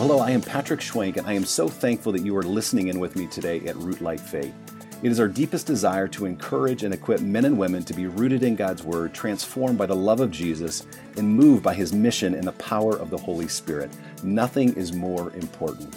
Hello, I am Patrick Schwenk, and I am so thankful that you are listening in with me today at Root Like Faith. It is our deepest desire to encourage and equip men and women to be rooted in God's Word, transformed by the love of Jesus, and moved by His mission and the power of the Holy Spirit. Nothing is more important.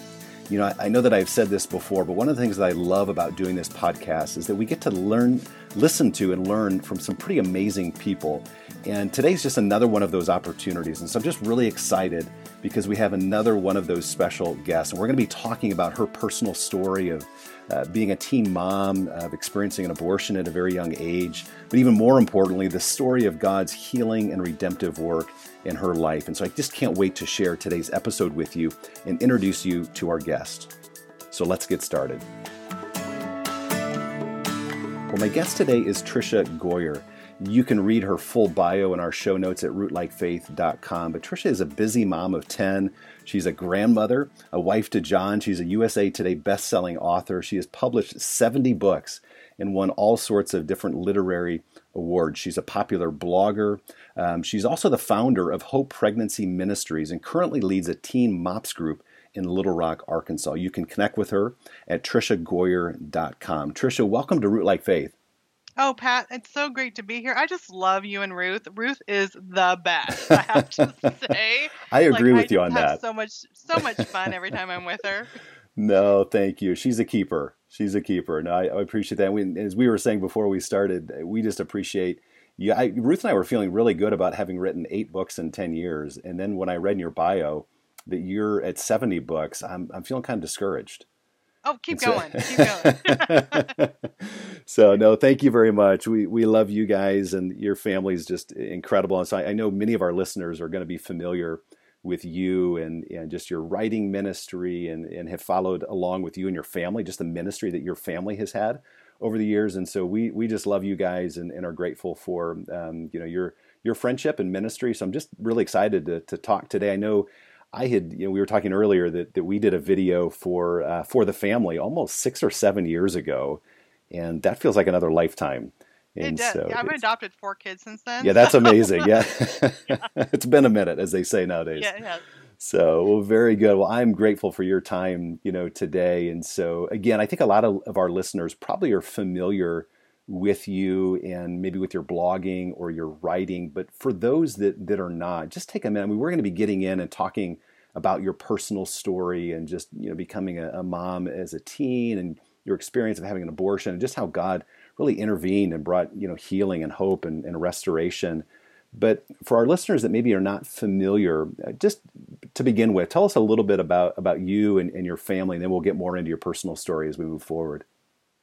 You know, I know that I've said this before, but one of the things that I love about doing this podcast is that we get to learn, listen to, and learn from some pretty amazing people. And today's just another one of those opportunities. And so I'm just really excited because we have another one of those special guests. And we're going to be talking about her personal story of uh, being a teen mom, of experiencing an abortion at a very young age, but even more importantly, the story of God's healing and redemptive work in her life. And so I just can't wait to share today's episode with you and introduce you to our guest. So let's get started. Well, my guest today is Tricia Goyer. You can read her full bio in our show notes at rootlikefaith.com. But Tricia is a busy mom of 10. She's a grandmother, a wife to John. She's a USA Today best-selling author. She has published 70 books and won all sorts of different literary awards. She's a popular blogger. Um, she's also the founder of Hope Pregnancy Ministries and currently leads a teen MOPS group in Little Rock, Arkansas. You can connect with her at triciagoyer.com. Tricia, welcome to Root Like Faith. Oh, Pat, it's so great to be here. I just love you and Ruth. Ruth is the best. I have to say. I agree like, with I you on that. So much, so much fun every time I'm with her. No, thank you. She's a keeper. She's a keeper. No, I, I appreciate that. We, as we were saying before we started, uh, we just appreciate you. I, Ruth and I were feeling really good about having written eight books in ten years, and then when I read in your bio that you're at seventy books, I'm I'm feeling kind of discouraged. Oh, keep going. keep going. so no, thank you very much. We we love you guys and your family is just incredible. And so I, I know many of our listeners are going to be familiar with you and, and just your writing ministry and, and have followed along with you and your family, just the ministry that your family has had over the years. And so we we just love you guys and, and are grateful for um, you know your your friendship and ministry. So I'm just really excited to, to talk today. I know I had, you know, we were talking earlier that, that we did a video for uh, for the family almost six or seven years ago, and that feels like another lifetime. And it so yeah, I've adopted four kids since then. Yeah, that's amazing. yeah, it's been a minute, as they say nowadays. Yeah, has. So, well, very good. Well, I'm grateful for your time, you know, today. And so, again, I think a lot of, of our listeners probably are familiar with you and maybe with your blogging or your writing. But for those that, that are not, just take a minute. I mean, we're going to be getting in and talking about your personal story and just, you know, becoming a, a mom as a teen and your experience of having an abortion and just how God really intervened and brought, you know, healing and hope and, and restoration. But for our listeners that maybe are not familiar, uh, just to begin with, tell us a little bit about, about you and, and your family, and then we'll get more into your personal story as we move forward.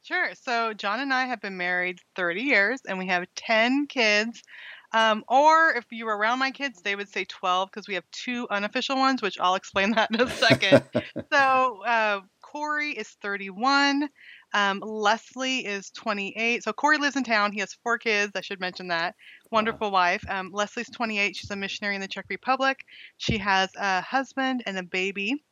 Sure. So John and I have been married 30 years and we have 10 kids. Um, or if you were around my kids, they would say 12 because we have two unofficial ones, which I'll explain that in a second. so uh, Corey is 31. Um, Leslie is 28. So Corey lives in town. He has four kids. I should mention that. Wonderful wow. wife. Um, Leslie's 28. She's a missionary in the Czech Republic. She has a husband and a baby.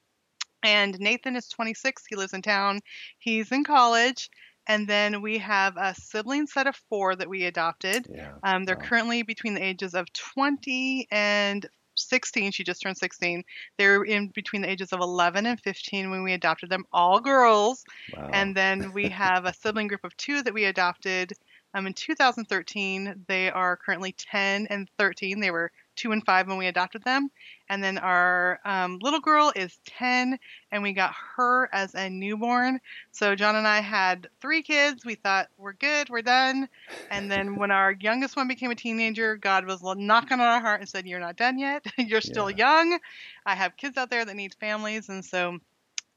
And Nathan is 26. He lives in town. He's in college. And then we have a sibling set of four that we adopted. Yeah, um, they're wow. currently between the ages of 20 and 16. She just turned 16. They were in between the ages of 11 and 15 when we adopted them, all girls. Wow. And then we have a sibling group of two that we adopted um, in 2013. They are currently 10 and 13. They were two and five when we adopted them. And then our um, little girl is 10, and we got her as a newborn. So John and I had three kids. We thought, we're good, we're done. And then when our youngest one became a teenager, God was knocking on our heart and said, You're not done yet. You're still yeah. young. I have kids out there that need families. And so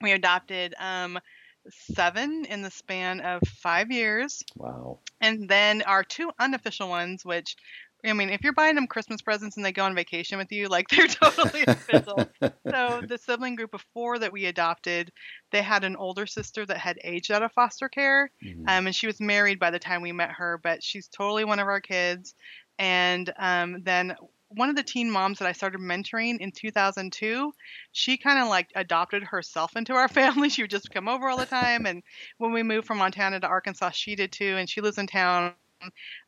we adopted. Um, seven in the span of five years. Wow. And then our two unofficial ones, which I mean, if you're buying them Christmas presents and they go on vacation with you, like they're totally official. so the sibling group of four that we adopted, they had an older sister that had aged out of foster care, mm-hmm. um, and she was married by the time we met her, but she's totally one of our kids. And um, then one of the teen moms that I started mentoring in 2002, she kind of like adopted herself into our family. She would just come over all the time. And when we moved from Montana to Arkansas, she did too. And she lives in town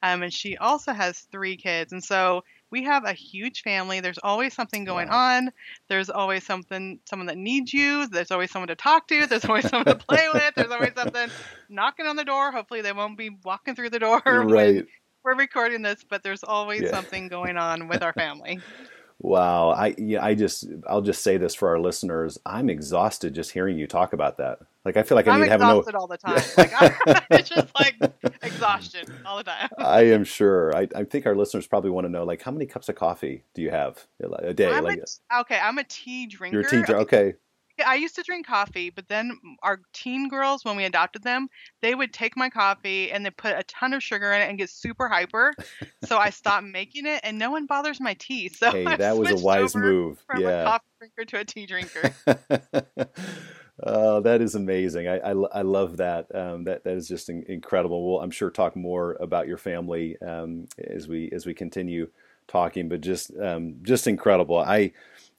um, and she also has three kids. And so we have a huge family. There's always something going Wow. on. There's always something, someone that needs you. There's always someone to talk to. There's always someone to play with. There's always something knocking on the door. Hopefully, they won't be walking through the door when Right. we're recording this, but there's always Yeah. something going on with our family. Wow. I yeah, I just I'll just say this for our listeners. I'm exhausted just hearing you talk about that. Like I feel like I I'm need to have no exhausted all the time. Like, it's just like exhaustion all the time. I am sure. I, I think our listeners probably want to know like how many cups of coffee do you have uh, a day? I'm like a, okay, I'm a tea drinker. you're a teacher. Okay. Yeah, I used to drink coffee, but then our teen girls, when we adopted them, they would take my coffee and they put a ton of sugar in it and get super hyper. so I stopped making it, and no one bothers my tea. So Hey, that was a wise move. from a Yeah. coffee drinker to a tea drinker. Oh, that is amazing. I, I, I love that. Um, that that is just in, incredible. We'll I'm sure talk more about your family um, as we as we continue talking, but just um, just incredible. I,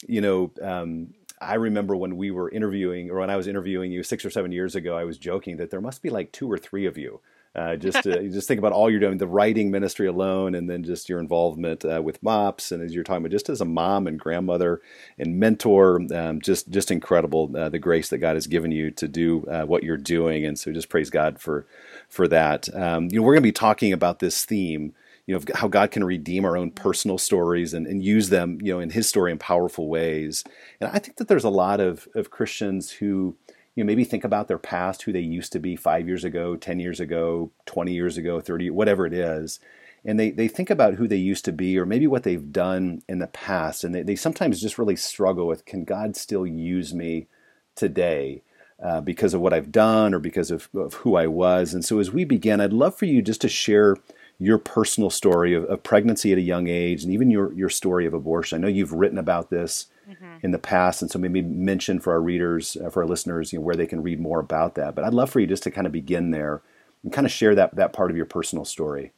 you know, um, I remember when we were interviewing, or when I was interviewing you six or seven years ago, I was joking that there must be like two or three of you. Uh, just to, just think about all you're doing, the writing ministry alone, and then just your involvement uh, with MOPS, and as you're talking about, just as a mom and grandmother and mentor, um, just just incredible uh, the grace that God has given you to do uh, what you're doing, and so just praise God for for that. Um, you know, we're going to be talking about this theme, you know, how God can redeem our own personal stories and, and use them, you know, in His story in powerful ways. And I think that there's a lot of of Christians who you know, maybe think about their past, who they used to be five years ago, 10 years ago, 20 years ago, 30, whatever it is. And they, they think about who they used to be or maybe what they've done in the past. And they, they sometimes just really struggle with can God still use me today uh, because of what I've done or because of, of who I was? And so as we begin, I'd love for you just to share your personal story of, of pregnancy at a young age and even your, your story of abortion. I know you've written about this Mhm. in the past, and so maybe mention for our readers, uh, for our listeners, you know, where they can read more about that. But I'd love for you just to kind of begin there and kind of share that that part of your personal story.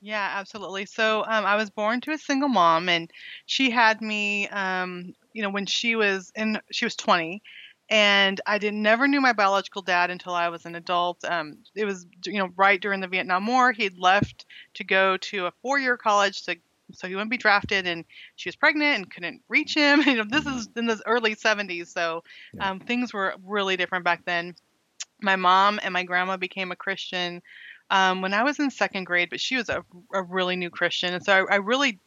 Yeah, absolutely. So um, I was born to a single mom, and she had me, um, you know, when she was in, she was 20, and I did never knew my biological dad until I was an adult. Um, it was, you know, right during the Vietnam War. He'd left to go to a four-year college to, so he wouldn't be drafted, and she was pregnant and couldn't reach him. You know, this is in the early 70s, so Yeah. um, things were really different back then. My mom and my grandma became a Christian um, when I was in second grade, but she was a, a really new Christian, and so I, I really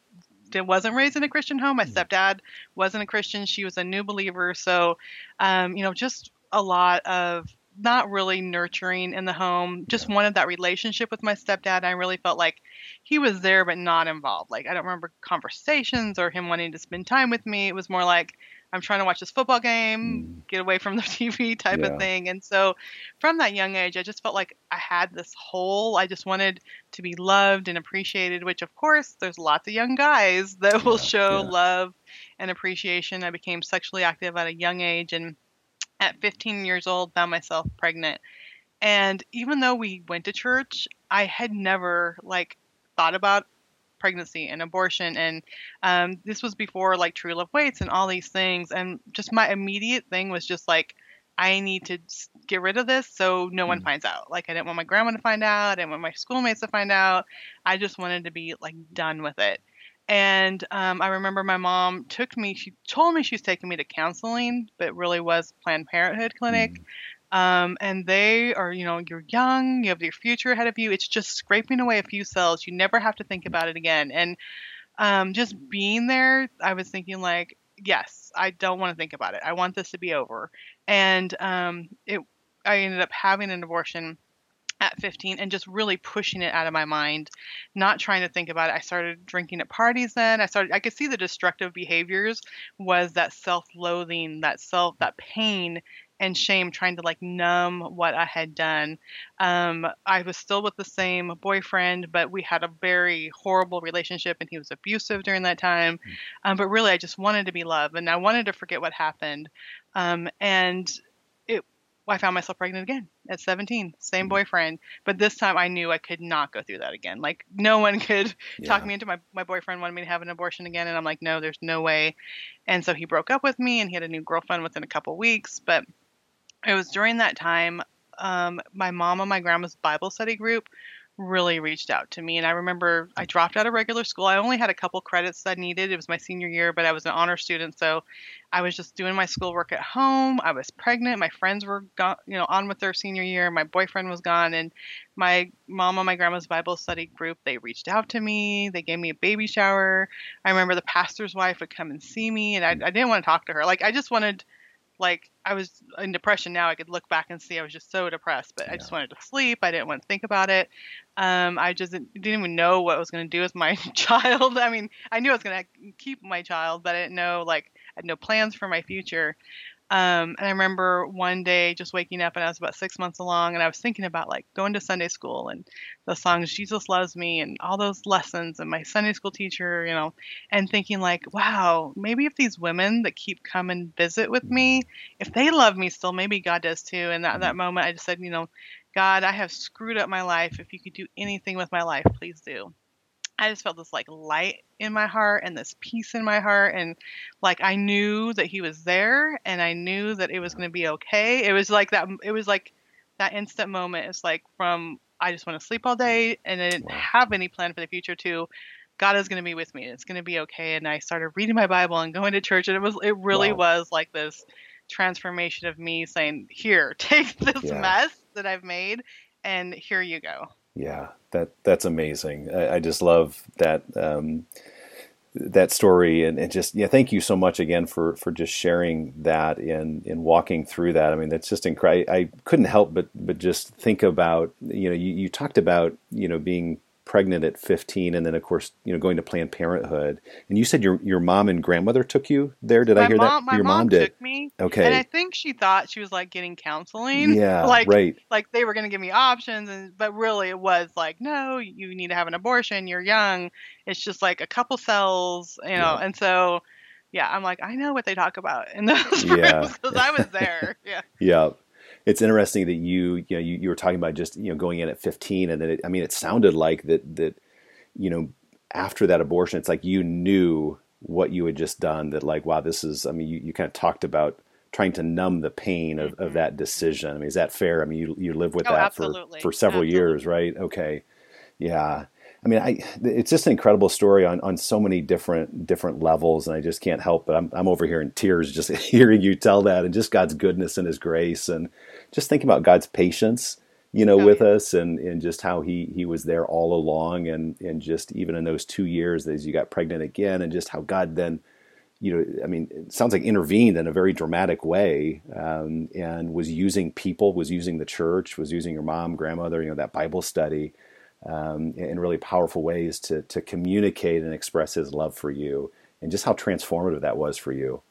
did, wasn't raised in a Christian home. My Mhm. stepdad wasn't a Christian; she was a new believer. So, um, you know, just a lot of not really nurturing in the home. Just wanted that relationship with my stepdad. I really felt like he was there but not involved. Like I don't remember conversations or him wanting to spend time with me. It was more like I'm trying to watch this football game, hmm. get away from the TV type Yeah. of thing. And so from that young age, I just felt like I had this hole. I just wanted to be loved and appreciated, which of course there's lots of young guys that will show yeah. love and appreciation. I became sexually active at a young age and at 15 years old found myself pregnant. And even though we went to church, I had never like thought about pregnancy and abortion. And um, this was before like true love waits and all these things. And just my immediate thing was just like i need to get rid of this so no one Mm. finds out. Like i didn't want my grandma to find out. I didn't want my schoolmates to find out. I just wanted to be like done with it and um, i remember my mom took me she told me she was taking me to counseling but it really was planned parenthood clinic um, and they are, you know, you're young, you have your future ahead of you. It's just scraping away a few cells. You never have to think about it again. And um, just being there, I was thinking like, yes, I don't want to think about it. I want this to be over. And um, it, I ended up having an abortion at 15 and just really pushing it out of my mind, not trying to think about it. I started drinking at parties then. I started I could see the destructive behaviors was that self-loathing, that self that pain and shame trying to like numb what I had done. Um, I was still with the same boyfriend, but we had a very horrible relationship and he was abusive during that time. Um, but really, I just wanted to be loved and I wanted to forget what happened. Um, and it, I found myself pregnant again at 17, same Mm. boyfriend. But this time I knew I could not go through that again. Like, no one could talk me into my, my boyfriend wanted me to have an abortion again. And I'm like, no, there's no way. And so he broke up with me and he had a new girlfriend within a couple weeks. But it was during that time um, my mom and my grandma's bible study group really reached out to me. And I remember I mm. dropped out of regular school. I only had a couple credits that I needed. It was my senior year, but I was an honor student, so I was just doing my schoolwork at home. I was pregnant. My friends were gone, you know, on with their senior year. My boyfriend was gone, and my mom and my grandma's Bible study group. They reached out to me. They gave me a baby shower. I remember the pastor's wife would come and see me, and I, I didn't want to talk to her. Like I just wanted like I was in depression now. I could look back and see I was just so depressed, but yeah. I just wanted to sleep. I didn't want to think about it. Um, I just didn't, didn't even know what I was going to do with my child. I mean, I knew I was going to keep my child, but I didn't know like I had no plans for my future. Um, and I remember one day just waking up and I was about six months along and I was thinking about like going to Sunday school and the songs Jesus Loves Me and all those lessons and my Sunday school teacher, you know, and thinking like, wow, maybe if these women that keep come and visit with me, if they love me still, maybe God does too. And that, that moment I just said, you know, God, I have screwed up my life. If you could do anything with my life, please do. I just felt this like light in my heart and this peace in my heart and like I knew that he was there and I knew that it was going to be okay. It was like that it was like that instant moment. It's like from I just want to sleep all day and I didn't wow. have any plan for the future to God is going to be with me. It's going to be okay. And I started reading my Bible and going to church and it was it really wow. was like this transformation of me saying, "Here, take this yeah. mess that I've made and here you go." Yeah, that that's amazing. I, I just love that um, that story, and, and, just yeah, thank you so much again for for just sharing that and and walking through that. I mean, that's just incredible. I couldn't help but but just think about you know you, you talked about you know being pregnant at 15 and then of course you know going to planned parenthood. And you said your your mom and grandmother took you there? Did my i hear mom, that your mom, mom did. took me okay. and i think she thought she was like getting counseling yeah like right. like they were going to give me options and but really it was like no you need to have an abortion you're young. It's just like a couple cells you know yeah. and so yeah i'm like i know what they talk about. In those yeah. rooms because i was there yeah. Yeah it's interesting that you you know you, you were talking about just you know going in at 15 and then it, I mean it sounded like that that you know after that abortion it's like you knew what you had just done that like wow this is I mean you, you kind of talked about trying to numb the pain of, of mm-hmm. that decision. I mean is that fair? I mean you you live with oh, that absolutely. for for several absolutely. years right? Okay. Yeah I mean, I, it's just an incredible story on, on so many different different levels, and I just can't help but I'm I'm over here in tears just hearing you tell that, and just God's goodness and His grace, and just thinking about God's patience, you know, oh, with yeah. us, and and just how He He was there all along, and and just even in those two years as you got pregnant again, and just how God then you know, I mean, it sounds like intervened in a very dramatic way, um, and was using people, was using the church, was using your mom, grandmother, you know, that Bible study, um, in really powerful ways to to communicate and express his love for you, and just how transformative that was for you.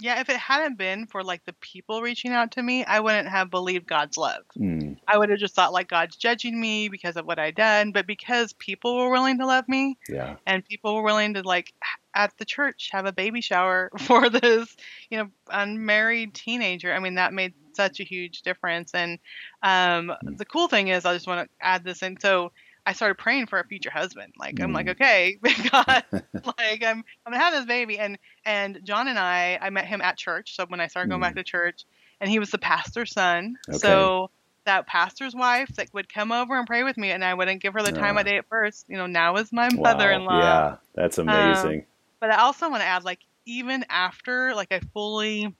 Yeah, if it hadn't been for like the people reaching out to me, I wouldn't have believed God's love. Mm. I would have just thought like God's judging me because of what I done, but because people were willing to love me, yeah, and people were willing to like at the church have a baby shower for this, you know, unmarried teenager. I mean, that made such a huge difference. And um, mm. the cool thing is, I just want to add this in. So I started praying for a future husband. Like mm. I'm like, mm. okay, God, like I'm I'm gonna have this baby. And and John and I, I met him at church. So when I started going mm. back to church, and he was the pastor's son. Okay. So that pastor's wife that would come over and pray with me, and I wouldn't give her the time uh, of day at first. You know, now is my wow. mother-in-law. Yeah, that's um, amazing. Um, but I also want to add, like, even after, like, I fully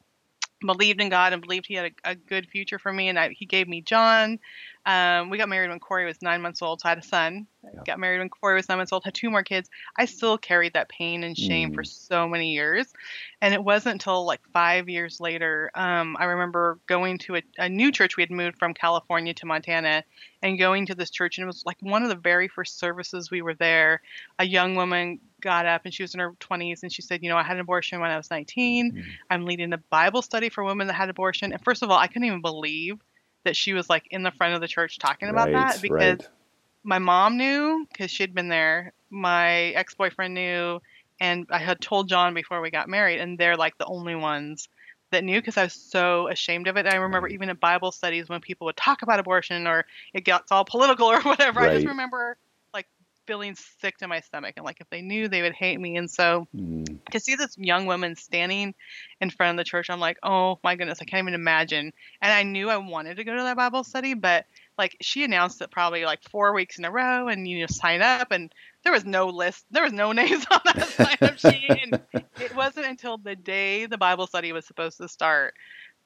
believed in God and believed He had a, a good future for me, and I, He gave me John. Um, we got married when Corey was nine months old, so I had a son. Yeah. Got married when Corey was nine months old, had two more kids. I still carried that pain and shame mm. for so many years. And it wasn't until like five years later, um, I remember going to a, a, new church. We had moved from California to Montana and going to this church. And it was like one of the very first services we were there. A young woman got up and she was in her 20s and she said, You know, I had an abortion when I was 19. Mm. I'm leading a Bible study for women that had abortion. And first of all, I couldn't even believe that she was like in the front of the church talking about right, that because right. my mom knew because she'd been there. My ex boyfriend knew, and I had told John before we got married, and they're like the only ones that knew because I was so ashamed of it. I remember even in Bible studies when people would talk about abortion or it gets all political or whatever. Right. I just remember like feeling sick to my stomach and like if they knew they would hate me and so mm. To see this young woman standing in front of the church i'm like oh my goodness i can't even imagine and i knew i wanted to go to that bible study but like she announced it probably like four weeks in a row, and you know sign up, and there was no list, there was no names on that sign up sheet, and it wasn't until the day the Bible study was supposed to start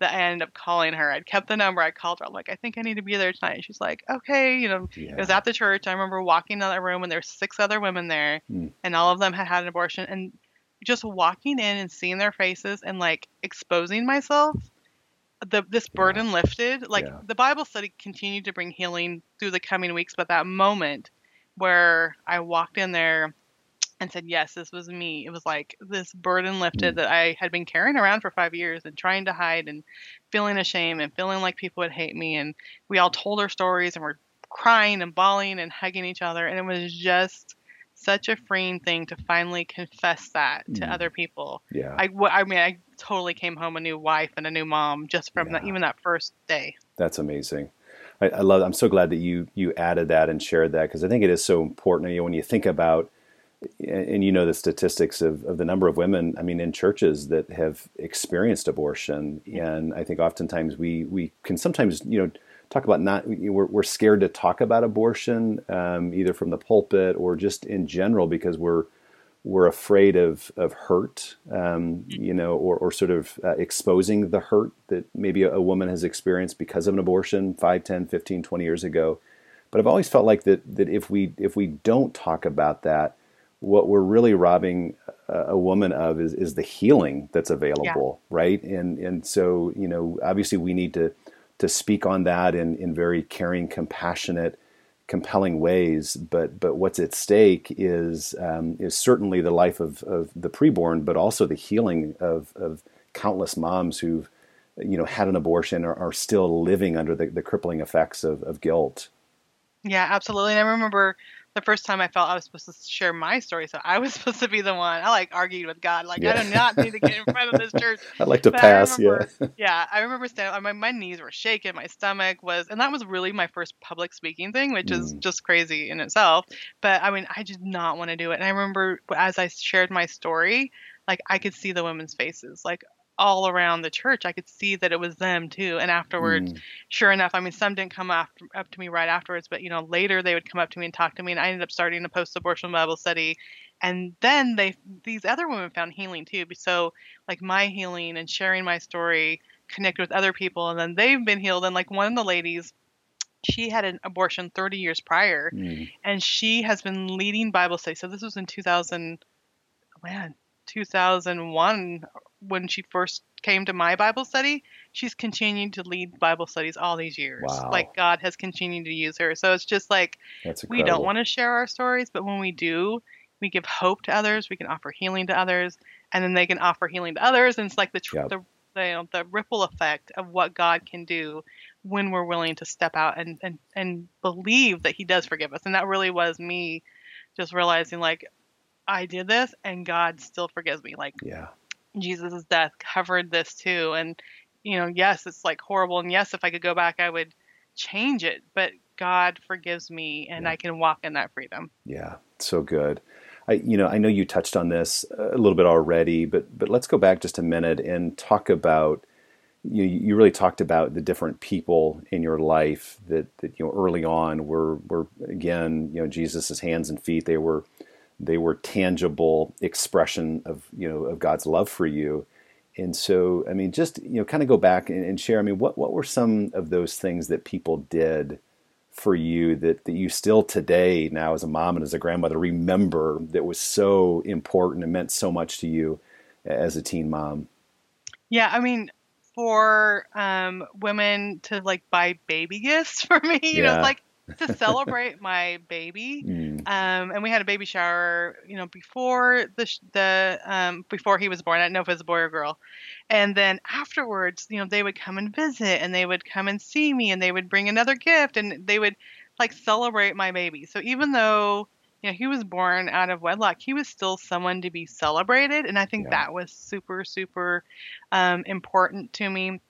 that I ended up calling her. I'd kept the number. I called her. I'm like, I think I need to be there tonight. And she's like, okay. You know, Yeah. it was at the church. I remember walking in that room and there were six other women there, Mm. and all of them had had an abortion. And just walking in and seeing their faces and like exposing myself, the this burden lifted. Like Yeah. the Bible study continued to bring healing through the coming weeks, but that moment where I walked in there and said, Yes, this was me. It was like this burden lifted Mm. that I had been carrying around for five years and trying to hide and feeling ashamed and feeling like people would hate me. And we all told our stories and we're crying and bawling and hugging each other. And it was just such a freeing thing to finally confess that to Mm. other people. Yeah. I mean, I totally came home a new wife and a new mom just from that, Yeah. even that first day. That's amazing. I, I love. I'm so glad that you you added that and shared that because I think it is so important. You know, when you think about, and you know the statistics of, of the number of women, I mean, in churches that have experienced abortion, and I think oftentimes we we can sometimes you know talk about not we're, we're scared to talk about abortion um, either from the pulpit or just in general because we're we're afraid of of hurt, um, you know, or, or sort of uh, exposing the hurt that maybe a, a woman has experienced because of an abortion 5, 10, 15, 20 years ago. But I've always felt like that that if we if we don't talk about that, what we're really robbing a, a woman of is, is the healing that's available, right? And and so you know, obviously we need to to speak on that in in very caring, compassionate compelling ways, but but what's at stake is um, is certainly the life of, of the preborn, but also the healing of, of countless moms who've you know had an abortion or are still living under the, the crippling effects of, of guilt. Yeah, absolutely. And I remember the first time I felt I was supposed to share my story, so I was supposed to be the one. I like argued with God, like Yeah. I do not need to get in front of this church. I'd like to But pass, yeah. remember- Yeah, I remember standing. My my knees were shaking, my stomach was, and that was really my first public speaking thing, which is Mm. just crazy in itself. But I mean, I did not want to do it. And I remember as I shared my story, like I could see the women's faces, like all around the church. I could see that it was them too. And afterwards, Mm, sure enough, I mean, some didn't come after, up to me right afterwards, but you know, later they would come up to me and talk to me, and I ended up starting a post-abortion Bible study, and then they, these other women found healing too. So, like my healing and sharing my story connected with other people, and then they've been healed. And like one of the ladies, she had an abortion 30 years prior, mm, and she has been leading Bible study. So this was in 2000, man, 2001 when she first came to my Bible study. She's continued to lead Bible studies all these years. Wow. Like God has continued to use her. So it's just like we don't want to share our stories, but when we do, we give hope to others. We can offer healing to others, and then they can offer healing to others. And it's like the tr- Yep. the the, you know, the ripple effect of what God can do when we're willing to step out and, and and believe that He does forgive us. And that really was me, just realizing like I did this, and God still forgives me. Like yeah, Jesus' death covered this too. And, you know, yes, it's like horrible. And yes, if I could go back, I would change it. But God forgives me and Yeah. I can walk in that freedom. yeah, so good. I, you know, I know you touched on this a little bit already, but but let's go back just a minute and talk about. You, you really talked about the different people in your life that, that you know early on were were again you know Jesus's hands and feet. They were they were tangible expression of you know of God's love for you. And so, I mean, just you know, kind of go back and, and share. I mean, what what were some of those things that people did for you that, that you still today, now as a mom and as a grandmother, remember that was so important and meant so much to you as a teen mom? Yeah, I mean, for um, women to like buy baby gifts for me, you Yeah. know, like to celebrate my baby. Mm, Um, and we had a baby shower, you know, before the sh- the um, before he was born. I didn't know if it was a boy or girl. And then afterwards, you know, they would come and visit, and they would come and see me, and they would bring another gift, and they would like celebrate my baby. So even though you know he was born out of wedlock, he was still someone to be celebrated, and I think Yeah. that was super super um, important to me.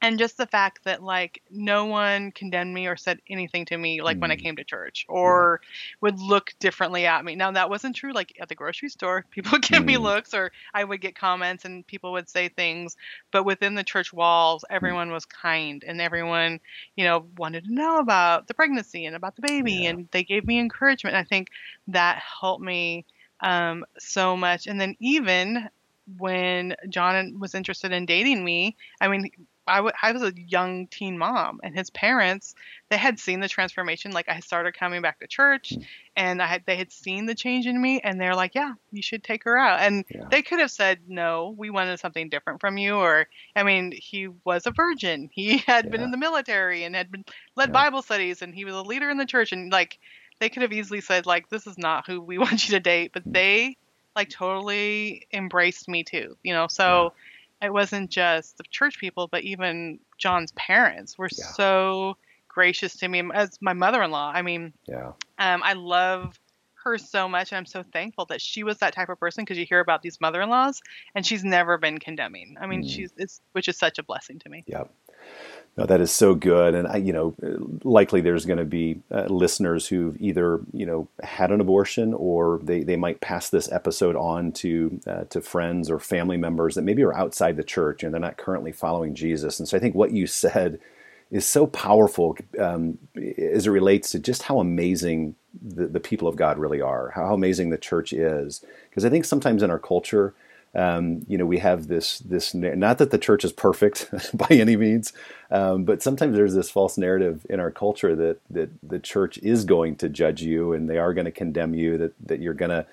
And just the fact that like no one condemned me or said anything to me like when I Mm. came to church or would look differently at me. Now that wasn't true like at the grocery store. People would give me Mm. looks or I would get comments and people would say things, but within the church walls everyone was kind and everyone, you know, wanted to know about the pregnancy and about the baby Yeah. and they gave me encouragement. I think that helped me um so much. And then even when John was interested in dating me, I mean, I was a young teen mom, and his parents they had seen the transformation. Like I started coming back to church, and I had they had seen the change in me, and they're like, "Yeah, you should take her out." And Yeah. they could have said, "No, we wanted something different from you," or I mean, he was a virgin. He had been in the military and had been led Yeah. Bible studies, and he was a leader in the church, and like they could have easily said, like, "This is not who we want you to date," but they like totally embraced me too, you know. So it wasn't just the church people, but even John's parents were Yeah. so gracious to me as my mother-in-law. I mean, Yeah. um, I love her so much, and I'm so thankful that she was that type of person because you hear about these mother-in-laws, and she's never been condemning. I mean, Mm. she's it's which is such a blessing to me. Yep. That is so good, and I, you know, likely there's going to be uh, listeners who've either you know had an abortion or they, they might pass this episode on to uh, to friends or family members that maybe are outside the church and they're not currently following Jesus. And so I think what you said is so powerful um, as it relates to just how amazing the, the people of God really are, how amazing the church is. Because I think sometimes in our culture, um, you know, we have this this not that the church is perfect by any means, um, but sometimes there's this false narrative in our culture that that the church is going to judge you and they are going to condemn you, that that you're going to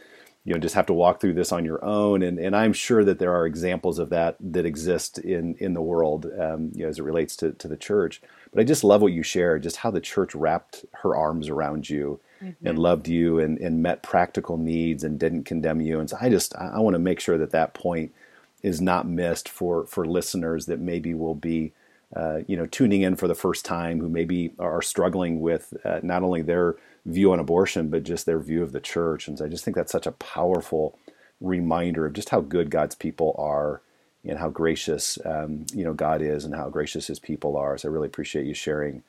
you know just have to walk through this on your own. And and I'm sure that there are examples of that that exist in in the world um, you know as it relates to to the church. But I just love what you shared just how the church wrapped her arms around you and loved you and and met practical needs and didn't condemn you and so I just I, I want to make sure that that point is not missed for for listeners that maybe will be uh, you know tuning in for the first time who maybe are struggling with uh, not only their view on abortion but just their view of the church and so I just think that's such a powerful reminder of just how good God's people are and how gracious um, you know God is and how gracious His people are. So I really appreciate you sharing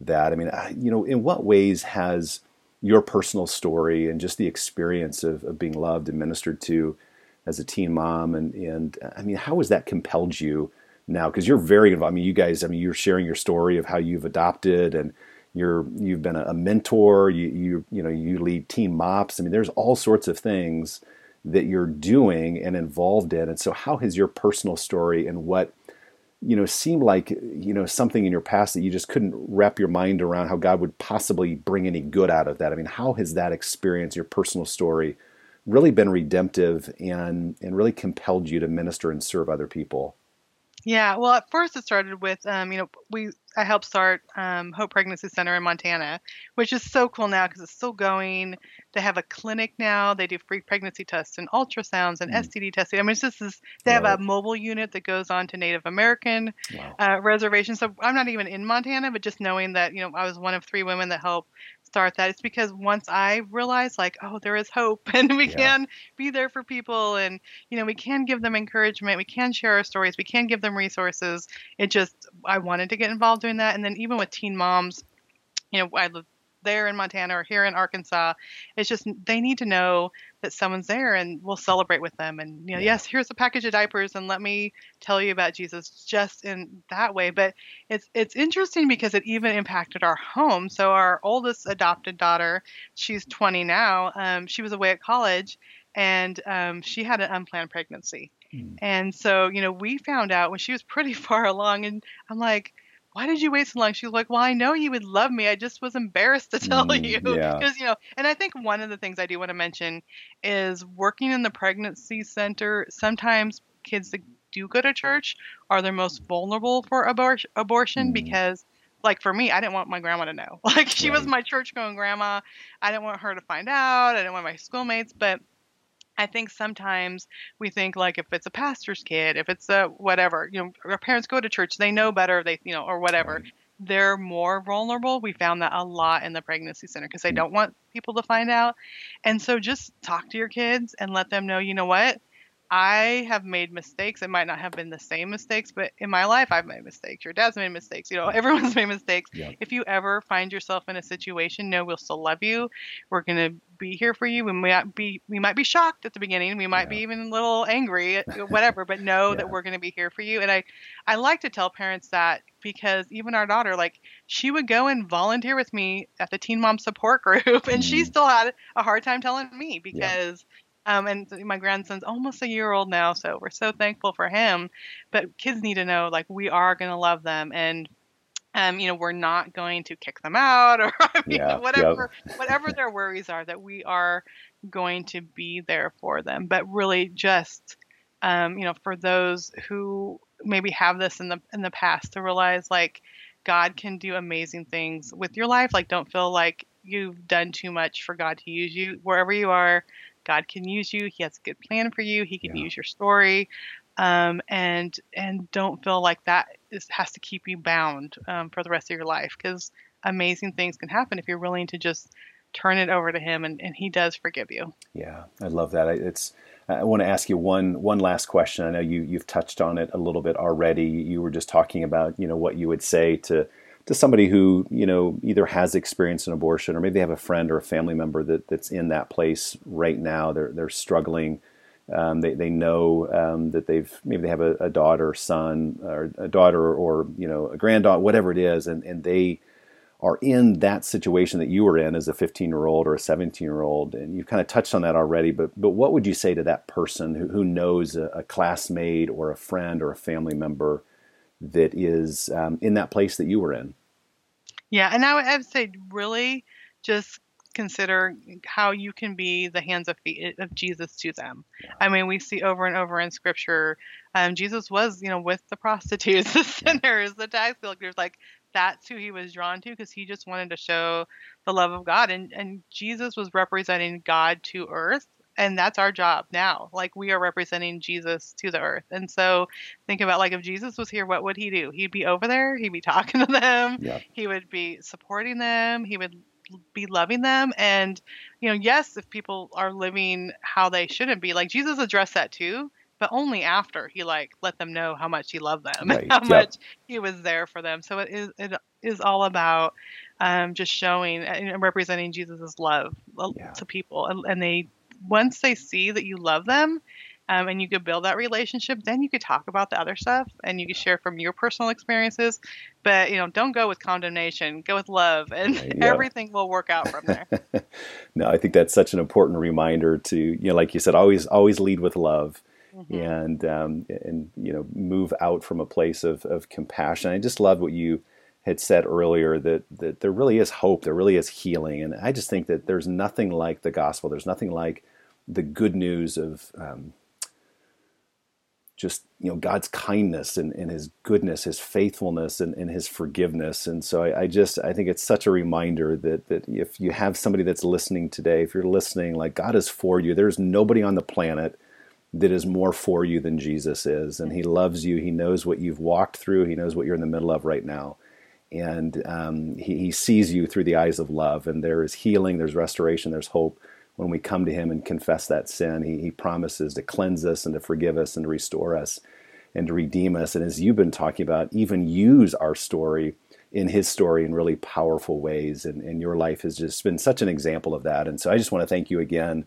that. I mean, I, you know, in what ways has your personal story and just the experience of, of being loved and ministered to as a teen mom and and I mean, how has that compelled you now? Because you're very involved. I mean, you guys. I mean, you're sharing your story of how you've adopted and you're you've been a, mentor. You you you know you lead teen mops. I mean, there's all sorts of things that you're doing and involved in. And so, how has your personal story and what you know seemed like you know something in your past that you just couldn't wrap your mind around how God would possibly bring any good out of that? I mean, how has that experience, your personal story, really been redemptive and and really compelled you to minister and serve other people? Yeah, well, at first it started with, um, you know, we I helped start um, Hope Pregnancy Center in Montana, which is so cool now because it's still going. They have a clinic now. They do free pregnancy tests and ultrasounds and Mm. STD testing. I mean, it's just this. They have a mobile unit that goes on to Native American Wow. uh, reservations. So I'm not even in Montana, but just knowing that you know I was one of three women that helped start that. It's because once I realized like, oh, there is hope, and we Yeah. can be there for people, and you know we can give them encouragement, we can share our stories, we can give them resources. It just I wanted to get involved doing that, and then even with teen moms, you know I live there in Montana or here in Arkansas. It's just they need to know that someone's there and we'll celebrate with them. And you know, Yeah. yes, here's a package of diapers and let me tell you about Jesus just in that way. But it's it's interesting because it even impacted our home. So our oldest adopted daughter, she's 20 now. Um, she was away at college and um, she had an unplanned pregnancy. Mm. And so, you know, we found out when she was pretty far along, and I'm like, why did you wait so long? She was like, well, I know you would love me. I just was embarrassed to tell Mm, you. yeah. Because, you know, and I think one of the things I do want to mention is working in the pregnancy center, sometimes kids that do go to church are the most vulnerable for abor- abortion Mm. because like for me, I didn't want my grandma to know. Like she was my church going grandma. I didn't want her to find out. I didn't want my schoolmates, but I think sometimes we think like if it's a pastor's kid, if it's a whatever, you know, our parents go to church, they know better, they you know, or whatever. Right. They're more vulnerable. We found that a lot in the pregnancy center because they Mm. don't want people to find out. And so just talk to your kids and let them know, you know what? I have made mistakes. It might not have been the same mistakes, but in my life, I've made mistakes. Your dad's made mistakes. You know, everyone's made mistakes. Yeah. If you ever find yourself in a situation, know we'll still love you. We're gonna be here for you. We might be we might be shocked at the beginning. We might be even a little angry, whatever. But know Yeah. that we're gonna be here for you. And I I like to tell parents that because even our daughter, like she would go and volunteer with me at the Teen Mom Support Group, and she Mm. still had a hard time telling me because um, and my grandson's almost a year old now, so we're so thankful for him. But kids need to know, like, we are going to love them, and um, you know, we're not going to kick them out, or I mean, Yeah, whatever, whatever their worries are, that we are going to be there for them. But really, just um, you know, for those who maybe have this in the in the past, to realize like God can do amazing things with your life. Like, don't feel like you've done too much for God to use you. Wherever you are, God can use you. He has a good plan for you. He can Yeah. use your story, um, and and don't feel like that is, has to keep you bound um, for the rest of your life because amazing things can happen if you're willing to just turn it over to Him, and, and He does forgive you. Yeah, I love that. I- It's. I want to ask you one one last question. I know you you've touched on it a little bit already. You were just talking about you know what you would say to to somebody who you know either has experienced an abortion or maybe they have a friend or a family member that that's in that place right now. They're they're struggling. Um, they they know um, that they've maybe they have a, a daughter, son, or a daughter, or you know a granddaughter, whatever it is, and and they are in that situation that you were in as a 15 year old or a 17 year old, and you've kind of touched on that already, but but what would you say to that person who, who knows a, a classmate or a friend or a family member that is um, in that place that you were in? Yeah, and I would, I would say really just consider how you can be the hands of feet of Jesus to them. I mean, we see over and over in Scripture, um, Jesus was, you know, with the prostitutes, the sinners, the tax collectors. Like that's who he was drawn to because he just wanted to show the love of God, and and Jesus was representing God to earth. And that's our job now. Like we are representing Jesus to the earth. And so think about like if Jesus was here, what would he do? He'd be over there, he'd be talking to them, Yeah, he would be supporting them he would be loving them and you know yes if people are living how they shouldn't be like jesus addressed that too but only after he like let them know how much he loved them Right, how yep. much he was there for them so it is it is all about um, just showing and representing jesus' love uh, Yeah. to people and, and they once they see that you love them um, and you could build that relationship then you could talk about the other stuff and you could share from your personal experiences but you know don't go with condemnation go with love and yeah. everything will work out from there no, I think that's such an important reminder to you know, like you said, always always lead with love. Mhm. and um, and you know move out from a place of, of compassion. I just love what you had said earlier that that there really is hope, there really is healing, and I just think that there's nothing like the gospel. There's nothing like the good news of um, just you know God's kindness and, and His goodness, His faithfulness, and, and His forgiveness. And so I, I just I think it's such a reminder that that if you have somebody that's listening today, if you're listening, like God is for you. There's nobody on the planet that is more for you than Jesus is. And He loves you. He knows what you've walked through, He knows what you're in the middle of right now. And um, he, he sees you through the eyes of love. And there is healing, there's restoration, there's hope when we come to Him and confess that sin. He, he promises to cleanse us and to forgive us and to restore us and to redeem us. And as you've been talking about, even use our story in His story in really powerful ways. And, and your life has just been such an example of that. And so I just want to thank you again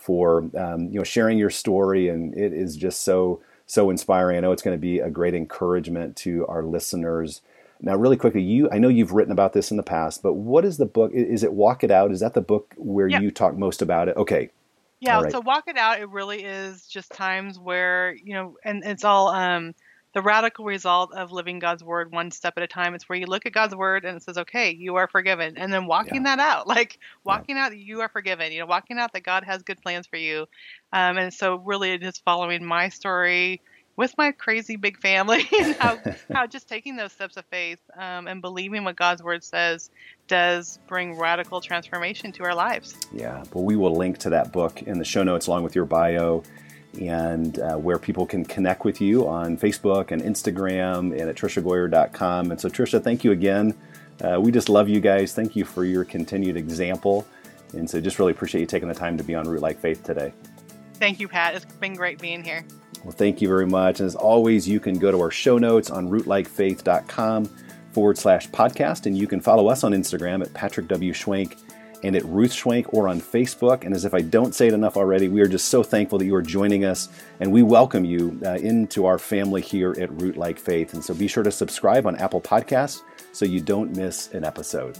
for um, you know sharing your story, and it is just so so inspiring. I know it's going to be a great encouragement to our listeners. Now, really quickly, you I know you've written about this in the past, but what is the book? Is it Walk It Out? Is that the book where Yeah. you talk most about it? Okay, Yeah, right. so walk it out. It really is just times where you know, and it's all um, the radical result of living God's word one step at a time. It's where you look at God's word and it says, "Okay, you are forgiven," and then walking that out, like walking out that you are forgiven. You know, walking out that God has good plans for you. Um, and so, really, it is following my story with my crazy big family and how how just taking those steps of faith um, and believing what God's word says does bring radical transformation to our lives. Yeah, well, we will link to that book in the show notes along with your bio and uh, where people can connect with you on Facebook and Instagram and at triciagoyer.com. And so, Tricia, thank you again. Uh, we just love you guys. Thank you for your continued example. And so, just really appreciate you taking the time to be on Root Like Faith today. Thank you, Pat. It's been great being here. Well, thank you very much. And as always, you can go to our show notes on rootlikefaith.com forward slash podcast, and you can follow us on Instagram at Patrick W. Schwenk and at Ruth Schwenk or on Facebook. And as if I don't say it enough already, we are just so thankful that you are joining us and we welcome you uh, into our family here at Root Like Faith. And so be sure to subscribe on Apple Podcasts so you don't miss an episode.